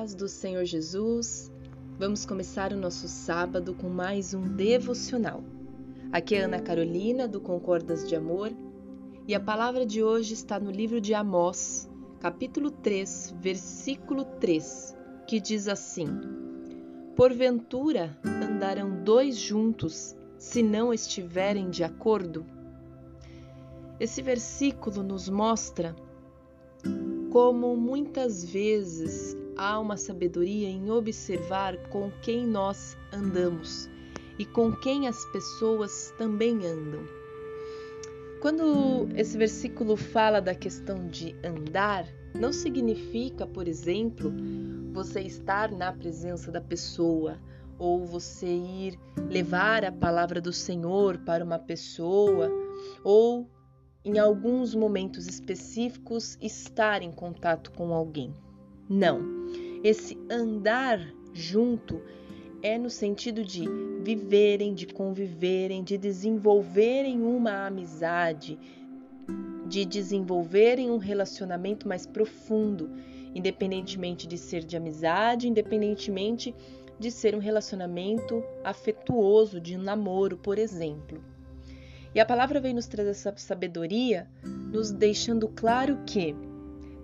paz do Senhor Jesus, vamos começar o nosso sábado com mais um devocional. Aqui é Ana Carolina do Concordas de Amor e a palavra de hoje está no livro de Amós, capítulo 3, versículo 3, que diz assim: Porventura andarão dois juntos se não estiverem de acordo? Esse versículo nos mostra como muitas vezes há uma sabedoria em observar com quem nós andamos e com quem as pessoas também andam. Quando esse versículo fala da questão de andar, não significa, por exemplo, você estar na presença da pessoa ou você ir levar a palavra do Senhor para uma pessoa ou em alguns momentos específicos, estar em contato com alguém. Não. Esse andar junto é no sentido de viverem, de conviverem, de desenvolverem uma amizade, de desenvolverem um relacionamento mais profundo, independentemente de ser de amizade, independentemente de ser um relacionamento afetuoso, de um namoro, por exemplo. E a palavra vem nos trazer essa sabedoria, nos deixando claro que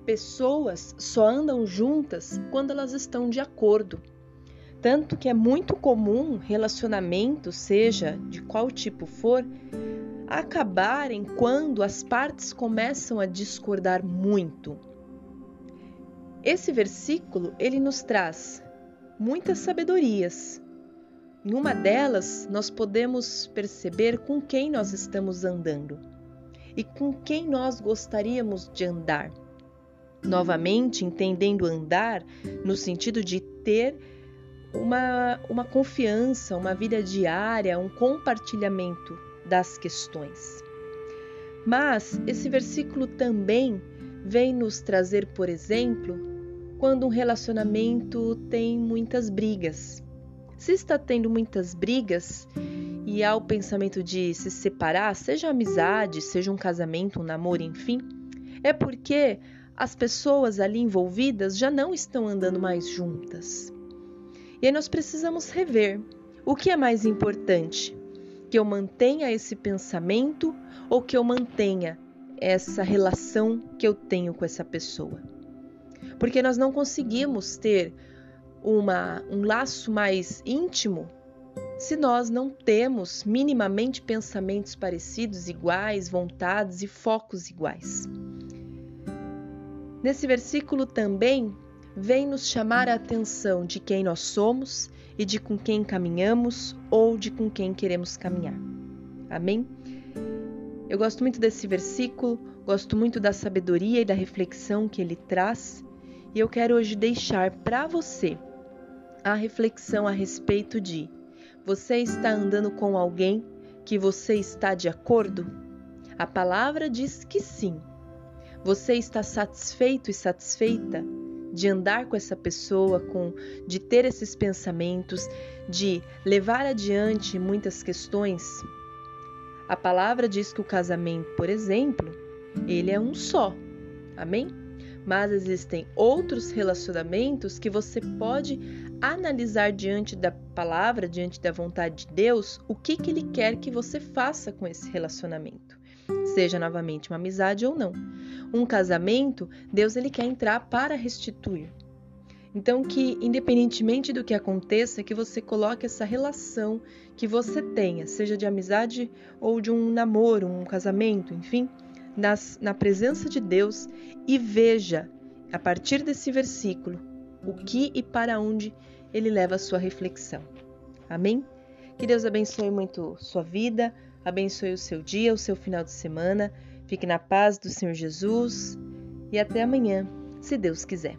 pessoas só andam juntas quando elas estão de acordo. Tanto que é muito comum relacionamento, seja de qual tipo for, acabarem quando as partes começam a discordar muito. Esse versículo ele nos traz muitas sabedorias, em uma delas, nós podemos perceber com quem nós estamos andando e com quem nós gostaríamos de andar. Novamente, entendendo andar no sentido de ter uma, uma confiança, uma vida diária, um compartilhamento das questões. Mas esse versículo também vem nos trazer, por exemplo, quando um relacionamento tem muitas brigas se está tendo muitas brigas e há o pensamento de se separar, seja amizade, seja um casamento, um namoro, enfim, é porque as pessoas ali envolvidas já não estão andando mais juntas. E aí nós precisamos rever o que é mais importante: que eu mantenha esse pensamento ou que eu mantenha essa relação que eu tenho com essa pessoa. Porque nós não conseguimos ter uma, um laço mais íntimo se nós não temos minimamente pensamentos parecidos, iguais, vontades e focos iguais. Nesse versículo também vem nos chamar a atenção de quem nós somos e de com quem caminhamos ou de com quem queremos caminhar. Amém? Eu gosto muito desse versículo, gosto muito da sabedoria e da reflexão que ele traz, e eu quero hoje deixar para você a reflexão a respeito de: você está andando com alguém que você está de acordo? A palavra diz que sim. Você está satisfeito e satisfeita de andar com essa pessoa, com de ter esses pensamentos, de levar adiante muitas questões? A palavra diz que o casamento, por exemplo, ele é um só. Amém? Mas existem outros relacionamentos que você pode analisar diante da palavra, diante da vontade de Deus, o que, que Ele quer que você faça com esse relacionamento. Seja novamente uma amizade ou não. Um casamento, Deus ele quer entrar para restituir. Então que independentemente do que aconteça, que você coloque essa relação que você tenha, seja de amizade ou de um namoro, um casamento, enfim, nas, na presença de Deus e veja a partir desse versículo o que e para onde ele leva a sua reflexão. Amém? Que Deus abençoe muito sua vida, abençoe o seu dia, o seu final de semana. Fique na paz do Senhor Jesus e até amanhã, se Deus quiser.